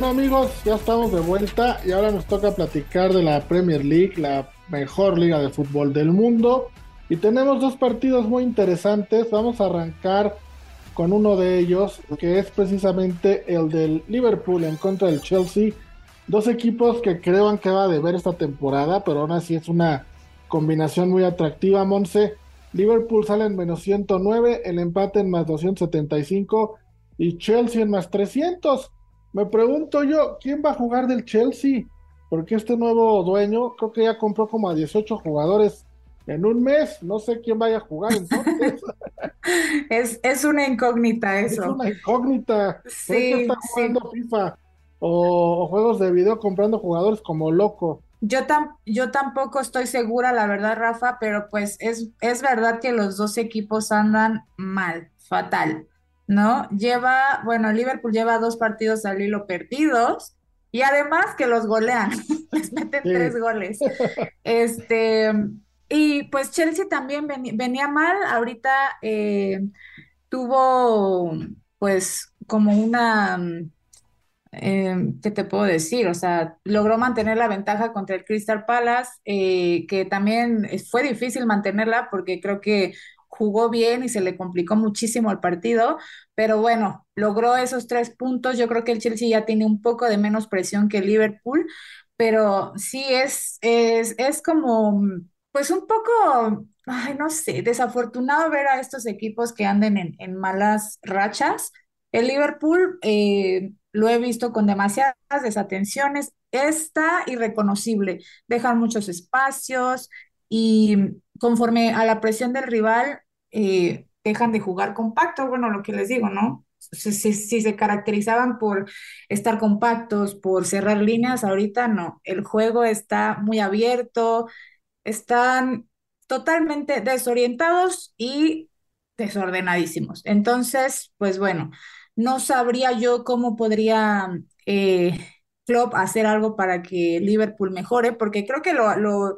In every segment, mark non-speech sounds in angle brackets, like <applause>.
Bueno amigos, ya estamos de vuelta y ahora nos toca platicar de la Premier League, la mejor liga de fútbol del mundo. Y tenemos dos partidos muy interesantes. Vamos a arrancar con uno de ellos, que es precisamente el del Liverpool en contra del Chelsea. Dos equipos que creo han quedado de ver esta temporada, pero aún así es una combinación muy atractiva, Monse. Liverpool sale en menos 109, el empate en más 275 y Chelsea en más 300. Me pregunto yo, ¿quién va a jugar del Chelsea? Porque este nuevo dueño creo que ya compró como a 18 jugadores en un mes. No sé quién vaya a jugar entonces. <laughs> es, es una incógnita eso. Es una incógnita. Sí, está jugando FIFA o, juegos de video comprando jugadores como loco. Yo, yo tampoco estoy segura, la verdad, Rafa, pero pues es, es verdad que los dos equipos andan mal, fatal. ¿No? Lleva, bueno, Liverpool lleva dos partidos al hilo perdidos y además que los golean, <laughs> les meten tres goles. <laughs> Este, y pues Chelsea también venía mal, ahorita eh, tuvo pues como una, eh, ¿qué te puedo decir? O sea, logró mantener la ventaja contra el Crystal Palace, eh, que también fue difícil mantenerla porque creo que jugó bien y se le complicó muchísimo el partido, pero bueno, logró esos tres puntos. Yo creo que el Chelsea ya tiene un poco de menos presión que el Liverpool, pero sí es, es, es como, pues un poco, ay, no sé, desafortunado ver a estos equipos que anden en, en malas rachas. El Liverpool eh, lo he visto con demasiadas desatenciones, está irreconocible, dejan muchos espacios y conforme a la presión del rival, eh, dejan de jugar compacto, bueno, lo que les digo, ¿no? Si, se caracterizaban por estar compactos, por cerrar líneas, ahorita no, el juego está muy abierto, están totalmente desorientados y desordenadísimos. Entonces, pues bueno, no sabría yo cómo podría eh, Klopp hacer algo para que Liverpool mejore, porque creo que lo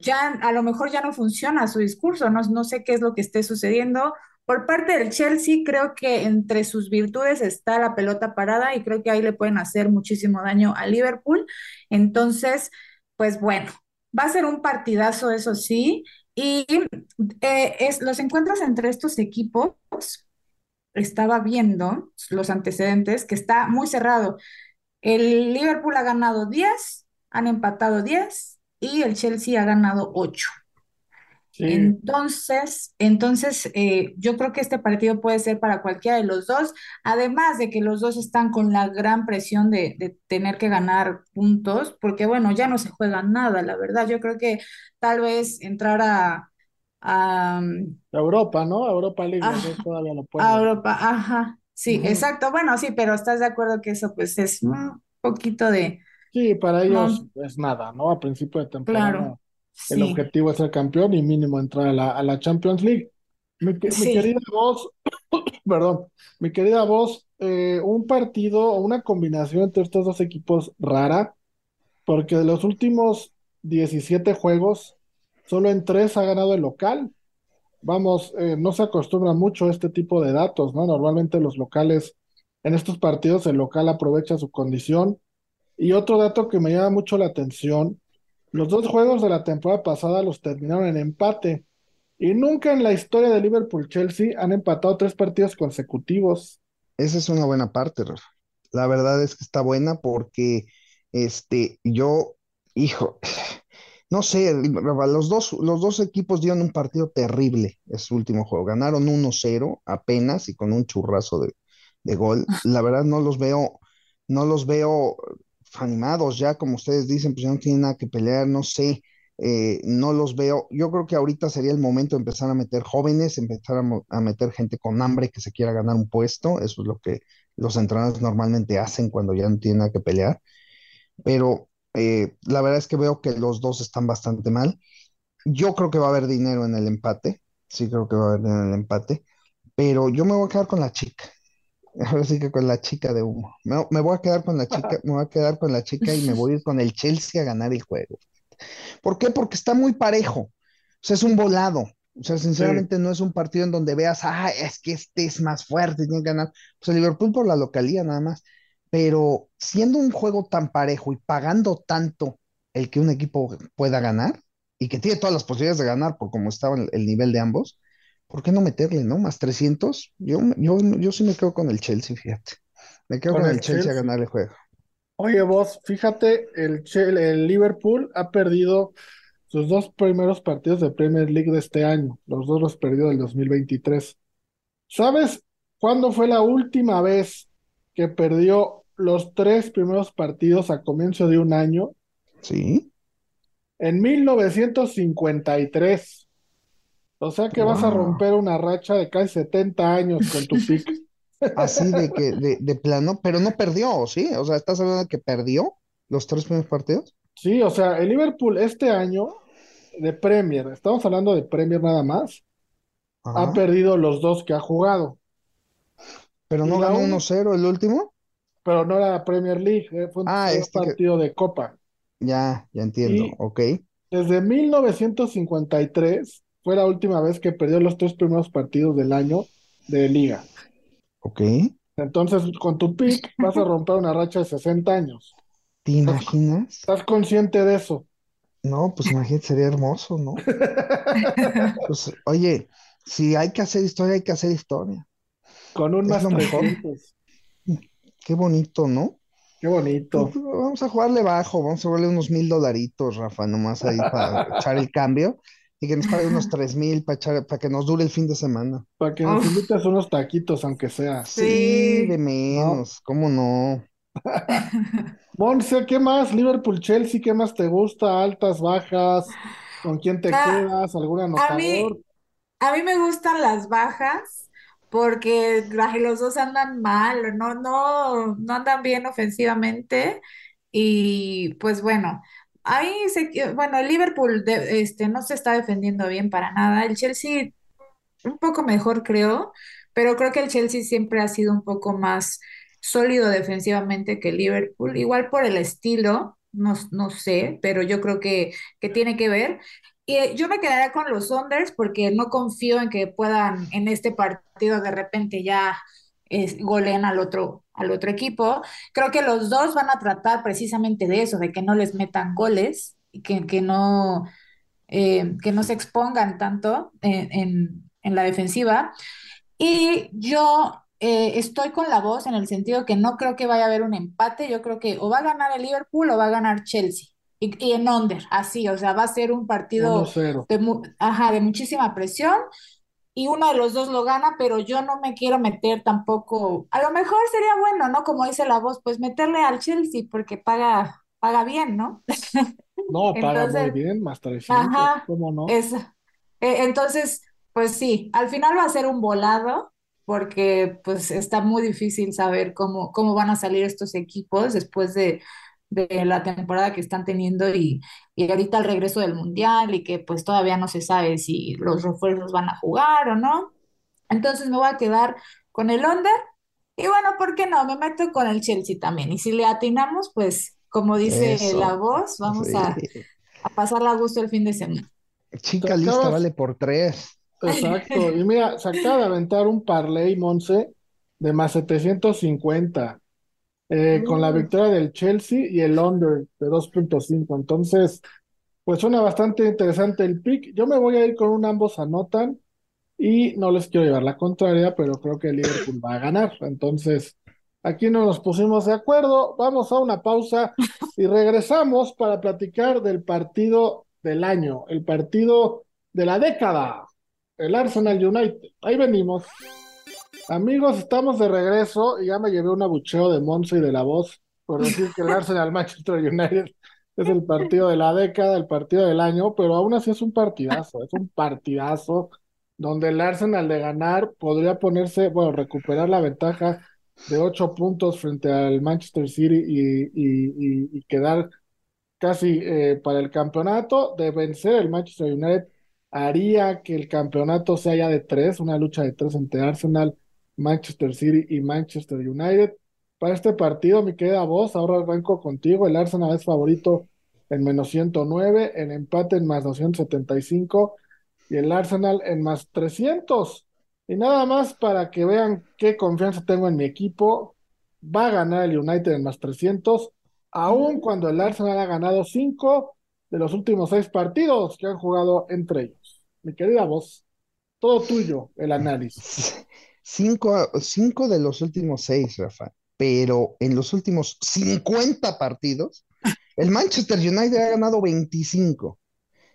ya a lo mejor ya no funciona su discurso, no, no sé qué es lo que esté sucediendo. Por parte del Chelsea, creo que entre sus virtudes está la pelota parada y creo que ahí le pueden hacer muchísimo daño a Liverpool. Entonces, pues bueno, va a ser un partidazo, eso sí. Y eh, es, los encuentros entre estos equipos, estaba viendo los antecedentes, que está muy cerrado. El Liverpool ha ganado 10, han empatado 10 y el Chelsea ha ganado 8. Entonces, entonces eh, yo creo que este partido puede ser para cualquiera de los dos, además de que los dos están con la gran presión de, tener que ganar puntos, porque bueno, ya no se juega nada, la verdad. Yo creo que tal vez entrar a, a Europa, ¿no? Europa League, ah, todavía. A Europa, ajá, sí, exacto. Bueno, sí, pero estás de acuerdo que eso pues es un poquito de Sí, para ellos es nada, ¿no? A principio de temporada el objetivo es ser campeón y mínimo entrar a la, a la Champions League. Mi, querida voz, <coughs> perdón, mi querida voz, eh, un partido o una combinación entre estos dos equipos rara, porque de los últimos 17 juegos, solo en tres ha ganado el local. Vamos, eh, no se acostumbra mucho a este tipo de datos, ¿no? Normalmente los locales, en estos partidos, el local aprovecha su condición y otro dato que me llama mucho la atención, los dos juegos de la temporada pasada los terminaron en empate. Y nunca en la historia de Liverpool-Chelsea han empatado tres partidos consecutivos. Esa es una buena parte, Rafa. La verdad es que está buena porque este, yo, hijo, <sighs> no sé, los dos, los dos equipos dieron un partido terrible ese último juego. Ganaron 1-0 apenas y con un churrazo de, de gol. La verdad no los veo, no los veo animados ya, como ustedes dicen, pues ya no tienen nada que pelear, no sé, eh, no los veo. Yo creo que ahorita sería el momento de empezar a meter jóvenes, empezar a, meter gente con hambre que se quiera ganar un puesto, eso es lo que los entrenadores normalmente hacen cuando ya no tienen nada que pelear, pero eh, la verdad es que veo que los dos están bastante mal. Yo creo que va a haber dinero en el empate, sí creo que va a haber dinero en el empate, pero yo me voy a quedar con la chica. Ahora sí que con la chica de humo. Me, voy a quedar con la chica, <laughs> me voy a quedar con la chica y me voy a ir con el Chelsea a ganar el juego. ¿Por qué? Porque está muy parejo. O sea, es un volado. O sea, sinceramente no es un partido en donde veas, ah, es que este es más fuerte, tiene que ganar. Pues el Liverpool por la localía nada más. pero siendo un juego tan parejo y pagando tanto el que un equipo pueda ganar y que tiene todas las posibilidades de ganar por como estaba el, nivel de ambos, ¿por qué no meterle, no? Más 300. Yo, yo, yo sí me quedo con el Chelsea, fíjate. Me quedo con, el, Chelsea, a ganar el juego. Oye, vos, fíjate, el, el Liverpool ha perdido sus dos primeros partidos de Premier League de este año. Los dos los perdió del 2023. ¿Sabes cuándo fue la última vez que perdió los tres primeros partidos a comienzo de un año? Sí. En 1953. O sea que vas a romper una racha de casi 70 años con tu pick. <laughs> Así de que, de, plano, pero no perdió, ¿sí? O sea, ¿estás hablando de que perdió los tres primeros partidos? Sí, o sea, el Liverpool este año de Premier, estamos hablando de Premier nada más, ha perdido los dos que ha jugado. ¿Pero no ganó 1-0 el último? Pero no era Premier League, eh, fue un ah, este partido de Copa. Ya, ya entiendo, ok. Desde 1953 fue la última vez que perdió los tres primeros partidos del año de Liga. Ok. Entonces, con tu pick <laughs> vas a romper una racha de 60 años. ¿Te imaginas? ¿Estás consciente de eso? No, pues imagínate, sería hermoso, ¿no? <laughs> pues, oye, si hay que hacer historia, hay que hacer historia. Con un más mejor. <laughs> Qué bonito, ¿no? Qué bonito. Pues, vamos a jugarle bajo, vamos a jugarle unos mil dolaritos, Rafa, nomás ahí para echar el cambio y que nos pague unos tres mil para para que nos dure el fin de semana. Para que nos invites unos taquitos, aunque sea. Sí, de menos, ¿cómo no? <laughs> Monse, ¿qué más? Liverpool, Chelsea, ¿qué más te gusta? Altas, bajas, ¿con quién te ah, quedas? ¿Algún anotador? A mí, a mí me gustan las bajas porque los dos andan mal, no, no, no andan bien ofensivamente y pues bueno, ahí se, bueno, Liverpool este, no se está defendiendo bien para nada. El Chelsea un poco mejor, creo, pero creo que el Chelsea siempre ha sido un poco más sólido defensivamente que Liverpool, igual por el estilo, no, no sé, pero yo creo que, que tiene que ver. Y eh, yo me quedaría con los Sonders porque no confío en que puedan en este partido de repente ya es, goleen al otro, al otro equipo. Creo que los dos van a tratar precisamente de eso, de que no les metan goles y que, que no, eh, que no se expongan tanto en, en, la defensiva. Y yo eh, estoy con la voz en el sentido que no creo que vaya a haber un empate, yo creo que o va a ganar el Liverpool o va a ganar Chelsea. Y, y en under, así, o sea, va a ser un partido de, ajá, de muchísima presión y uno de los dos lo gana, pero yo no me quiero meter tampoco. A lo mejor sería bueno, ¿no? Como dice la voz, pues meterle al Chelsea porque paga, paga bien, ¿no? <laughs> No, paga muy bien, más 300, ajá, ¿cómo no? Es, eh, entonces, pues sí, al final va a ser un volado porque pues está muy difícil saber cómo, cómo van a salir estos equipos después de, de la temporada que están teniendo y, y ahorita el regreso del mundial y que pues todavía no se sabe si los refuerzos van a jugar o no. Entonces me voy a quedar con el under y bueno, ¿por qué no? Me meto con el Chelsea también. Y si le atinamos, pues como dice la voz, vamos a, a pasarla a gusto el fin de semana. Chica lista, vale por tres. Exacto. Y mira, se acaba de aventar un parlay, Monse, de más 750. Eh, con la victoria del Chelsea y el under de 2.5. Entonces, pues suena bastante interesante el pick. Yo me voy a ir con un ambos anotan y no les quiero llevar la contraria, pero creo que el Liverpool va a ganar. Entonces, aquí no nos pusimos de acuerdo. Vamos a una pausa y regresamos para platicar del partido del año, el partido de la década, el Arsenal United. Ahí venimos. Amigos, estamos de regreso y ya me llevé un abucheo de Monza y de la voz por decir que el Arsenal <laughs> Manchester United es el partido de la década, el partido del año, pero aún así es un partidazo, es un partidazo donde el Arsenal de ganar podría ponerse, bueno, recuperar la ventaja de ocho puntos frente al Manchester City y, y, quedar casi eh, para el campeonato, de vencer el Manchester United haría que el campeonato sea ya de tres, una lucha de tres entre Arsenal Manchester City y Manchester United. Para este partido, mi querida voz, ahora arranco contigo. El Arsenal es favorito en menos 109, el empate en más 275 y el Arsenal en más 300. Y nada más para que vean qué confianza tengo en mi equipo. va a ganar el United en más 300, aun cuando el Arsenal ha ganado cinco de los últimos seis partidos que han jugado entre ellos. Mi querida voz, todo tuyo el análisis. <laughs> Cinco, cinco de los últimos seis, Rafa, pero en los últimos 50 partidos, el Manchester United ha ganado 25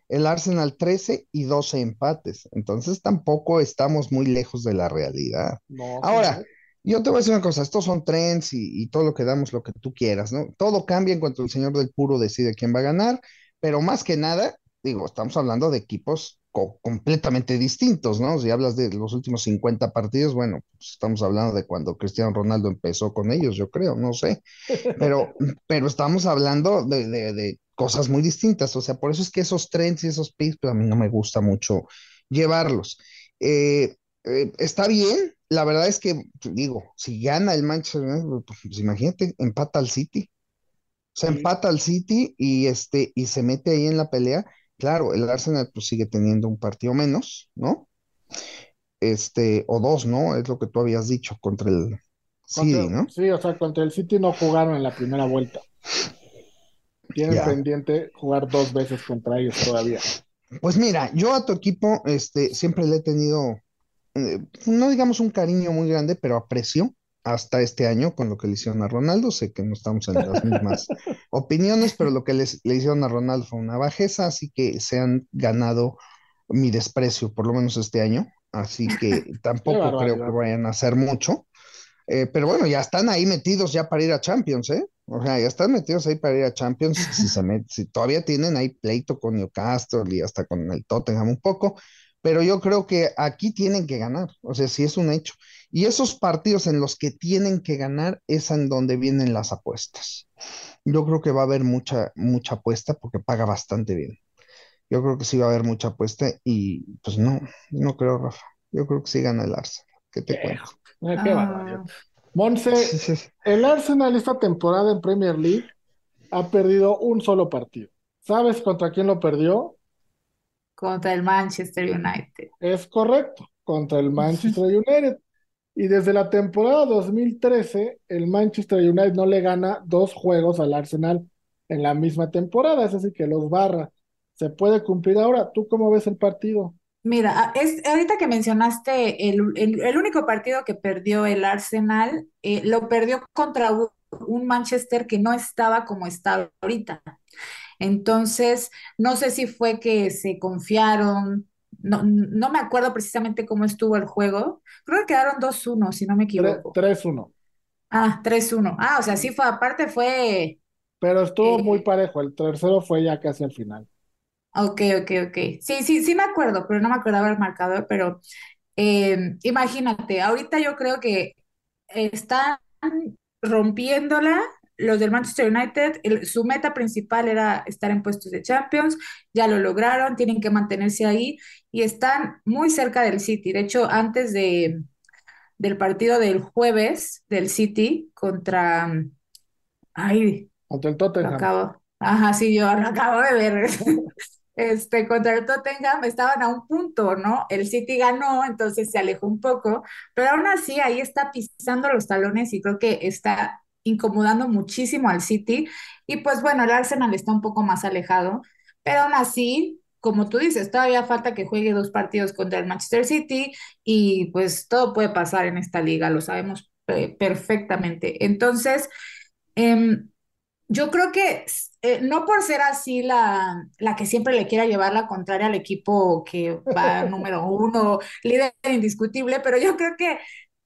el Arsenal 13 y 12 empates. Entonces tampoco estamos muy lejos de la realidad. Ahora, yo te voy a decir una cosa, estos son trends y, todo lo que damos, lo que tú quieras, ¿no? Todo cambia en cuanto el señor del puro decide quién va a ganar, pero más que nada, digo, estamos hablando de equipos completamente distintos, ¿no? Si hablas de los últimos 50 partidos, bueno, pues estamos hablando de cuando Cristiano Ronaldo empezó con ellos, yo creo, no sé, <laughs> pero, pero estamos hablando de, de cosas muy distintas. O sea, por eso es que esos trends y esos picks, pues a mí no me gusta mucho llevarlos. Eh, eh, está bien, la verdad es que, digo, si gana el Manchester United, pues, pues, imagínate, empata al City. O sea, empata al City y, este, y se mete ahí en la pelea. Claro, el Arsenal pues sigue teniendo un partido menos, ¿no? Este, o dos, ¿no? Es lo que tú habías dicho contra el City, ¿no? Sí, o sea, contra el City no jugaron en la primera vuelta. Tienen pendiente jugar dos veces contra ellos todavía. Pues mira, yo a tu equipo este, siempre le he tenido, eh, no digamos un cariño muy grande, pero aprecio hasta este año con lo que le hicieron a Ronaldo. Sé que no estamos en las mismas <laughs> opiniones, pero lo que le hicieron a Ronaldo fue una bajeza, así que se han ganado mi desprecio, por lo menos este año. Así que <laughs> tampoco creo que vayan a hacer mucho. Eh, pero bueno, ya están ahí metidos ya para ir a Champions, ¿eh? O sea, ya están metidos ahí para ir a Champions. Si, se <laughs> si todavía tienen ahí pleito con Newcastle y hasta con el Tottenham un poco, pero yo creo que aquí tienen que ganar. O sea, sí es un hecho. Y esos partidos en los que tienen que ganar es en donde vienen las apuestas. Yo creo que va a haber mucha, mucha apuesta porque paga bastante bien. Yo creo que sí va a haber mucha apuesta y pues no, no creo, Rafa. Yo creo que sí gana el Arsenal. ¿Qué te cuento? qué ah. Monse, el Arsenal esta temporada en Premier League ha perdido un solo partido. ¿Sabes contra quién lo perdió? Contra el Manchester United. Es correcto, contra el Manchester <laughs> United. Y desde la temporada 2013, el Manchester United no le gana dos juegos al Arsenal en la misma temporada, es decir, que los barra. ¿Se puede cumplir ahora? ¿Tú cómo ves el partido? Mira, ah, es, ahorita que mencionaste el, el, único partido que perdió el Arsenal, eh, lo perdió contra un, Manchester que no estaba como está ahorita. Entonces, no sé si fue que se confiaron, no, no me acuerdo precisamente cómo estuvo el juego. Creo que quedaron 2-1, si no me equivoco. 3-1. Ah, 3-1. Ah, o sea, sí fue, aparte fue... Pero estuvo muy eh, parejo, el tercero fue ya casi al final. Ok, ok, ok. Sí, sí, sí me acuerdo, pero no me acordaba el marcador, pero eh, imagínate, ahorita yo creo que están rompiéndola los del Manchester United, su meta principal era estar en puestos de Champions, ya lo lograron, tienen que mantenerse ahí y están muy cerca del City. De hecho, antes de, del partido del jueves del City contra... Ay, contra el Tottenham. acabo, ajá, sí, yo lo acabo de ver. <laughs> este, contra el Tottenham estaban a un punto, ¿no? El City ganó, entonces se alejó un poco, pero aún así ahí está pisando los talones y creo que está incomodando muchísimo al City. Y pues bueno, el Arsenal está un poco más alejado, pero aún así, como tú dices, todavía falta que juegue dos partidos contra el Manchester City y pues todo puede pasar en esta liga, lo sabemos perfectamente. Entonces, em, yo creo que eh, no por ser así la, la que siempre le quiera llevar la contraria al equipo que va <laughs> número uno, líder indiscutible, pero yo creo que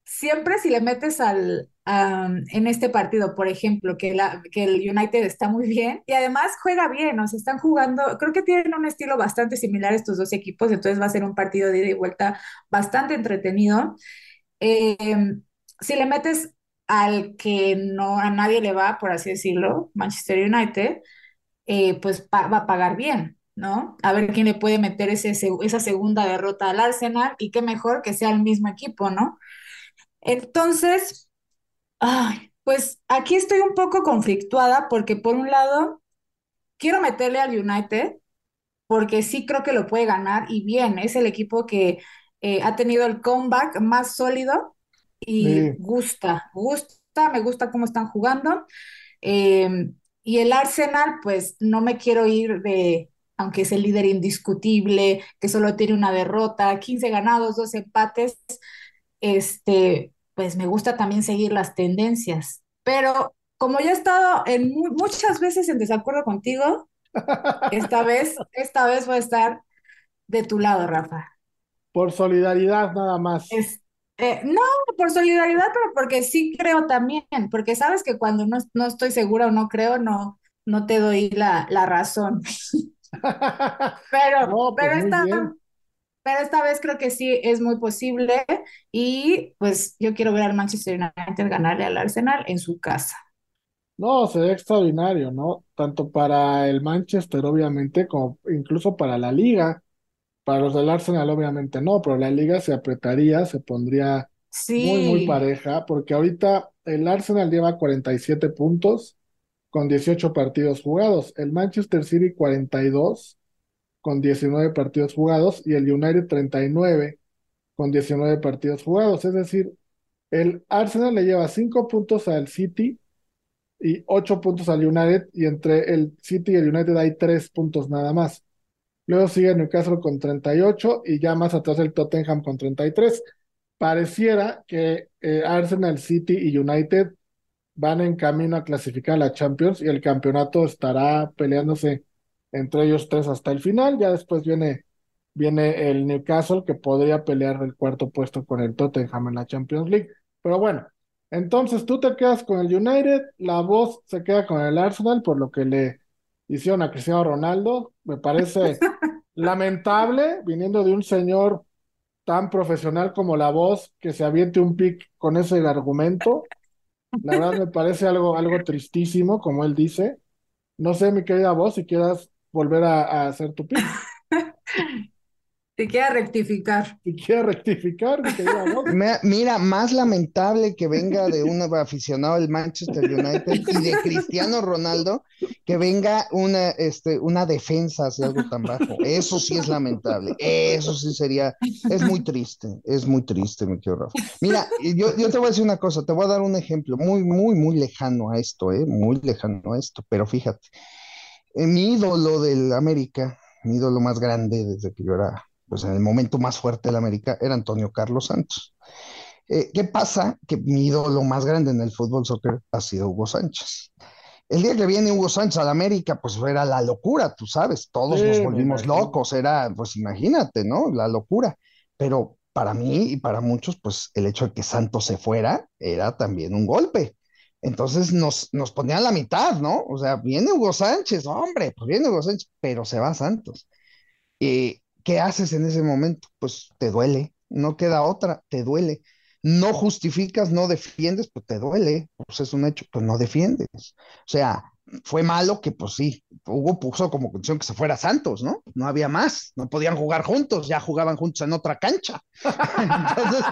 siempre si le metes al, en este partido, por ejemplo, que, que el United está muy bien y además juega bien, o sea, están jugando, creo que tienen un estilo bastante similar estos dos equipos, entonces va a ser un partido de ida y vuelta bastante entretenido. Em, si le metes al que no a nadie le va, por así decirlo, Manchester United, eh, pues va a pagar bien, ¿no? A ver quién le puede meter ese, esa segunda derrota al Arsenal y qué mejor que sea el mismo equipo, ¿no? Entonces, ay, pues aquí estoy un poco conflictuada porque por un lado quiero meterle al United porque sí creo que lo puede ganar y bien, es el equipo que eh, ha tenido el comeback más sólido y gusta, gusta gusta, me gusta cómo están jugando. Em, y el Arsenal, pues no me quiero ir de, aunque es el líder indiscutible, que solo tiene una derrota, 15 ganados, dos empates, este, pues me gusta también seguir las tendencias. Pero como ya he estado en muchas veces en desacuerdo contigo, esta vez, <laughs> esta vez voy a estar de tu lado, Rafa. Por solidaridad nada más. Eh, no, por solidaridad, pero porque sí creo también, porque sabes que cuando no, no estoy segura o no creo, no, no te doy la, la razón. <laughs> pero, pues pero esta, pero esta vez creo que sí es muy posible y pues yo quiero ver al Manchester United ganarle al Arsenal en su casa. No, sería extraordinario, ¿no? Tanto para el Manchester, obviamente, como incluso para la liga. Para los del Arsenal, obviamente no, pero la liga se apretaría, se pondría muy, muy pareja, porque ahorita el Arsenal lleva 47 puntos con 18 partidos jugados, el Manchester City 42 con 19 partidos jugados y el United 39 con 19 partidos jugados. Es decir, el Arsenal le lleva 5 puntos al City y 8 puntos al United y entre el City y el United hay 3 puntos nada más. Luego sigue Newcastle con 38 y ya más atrás el Tottenham con 33. Pareciera que eh, Arsenal, City y United van en camino a clasificar a la Champions y el campeonato estará peleándose entre ellos tres hasta el final. Ya después viene, viene el Newcastle que podría pelear el cuarto puesto con el Tottenham en la Champions League. Pero bueno, entonces tú te quedas con el United, la voz se queda con el Arsenal por lo que le hicieron a Cristiano Ronaldo. Me parece <laughs> lamentable viniendo de un señor tan profesional como la voz que se aviente un pick con ese argumento. La verdad me parece algo, algo tristísimo, como él dice. No sé, mi querida voz, si quieras volver a, hacer tu pick. <laughs> Te queda rectificar. Te queda rectificar, mi querida voz. <laughs> Mira, más lamentable que venga de un aficionado del Manchester United y de Cristiano Ronaldo que venga una, este, una defensa hacia algo tan bajo. Eso sí es lamentable. Eso sí sería, es muy triste, es muy triste, mi querido Rafa. Mira, yo, yo te voy a decir una cosa, te voy a dar un ejemplo muy, muy, muy lejano a esto, ¿eh? Muy lejano a esto, pero fíjate. Eh, mi ídolo del América, mi ídolo más grande desde que yo era, pues en el momento más fuerte del América, era Antonio Carlos Santos. Eh, ¿Qué pasa? Que mi ídolo más grande en el fútbol soccer ha sido Hugo Sánchez. El día que viene Hugo Sánchez al América, pues era la locura, tú sabes, todos nos volvimos locos, era, pues imagínate, ¿no? La locura. Pero para mí y para muchos, pues el hecho de que Santos se fuera era también un golpe. Entonces nos, nos ponían la mitad, ¿no? O sea, viene Hugo Sánchez, hombre, pues viene Hugo Sánchez, pero se va Santos. ¿Y qué haces en ese momento? Pues te duele, no queda otra, te duele. No justificas, no defiendes, pues te duele, pues es un hecho, pues no defiendes. O sea, fue malo que, pues sí, Hugo puso como condición que se fuera Santos, ¿no? No había más, no podían jugar juntos, ya jugaban juntos en otra cancha. <laughs> Entonces,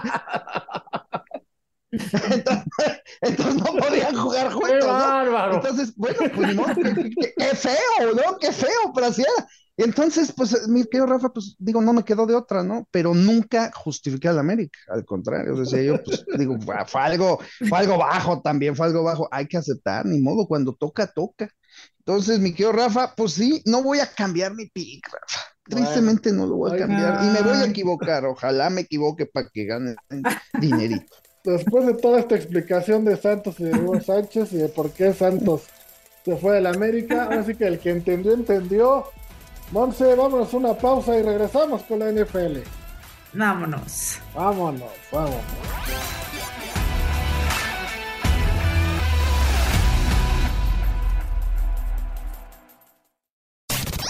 <laughs> entonces, no podían jugar juntos. ¡Qué bárbaro! Entonces, bueno, pues no, qué, feo, ¿no? Qué feo, pero así era. Entonces, pues, mi querido Rafa, pues digo, no me quedó de otra, ¿no? Pero nunca justifiqué al América, al contrario, decía yo, pues digo, fue algo, fue algo bajo también, fue algo bajo, hay que aceptar, ni modo, cuando toca, toca. Entonces, mi querido Rafa, pues sí, no voy a cambiar mi pick, Rafa. Tristemente no lo voy a cambiar y me voy a equivocar, ojalá me equivoque para que gane dinerito después de toda esta explicación de Santos y de Hugo Sánchez y de por qué Santos se fue del América, así que el que entendió, entendió. Monse, vámonos una pausa y regresamos con la NFL. Vámonos. Vámonos, vámonos.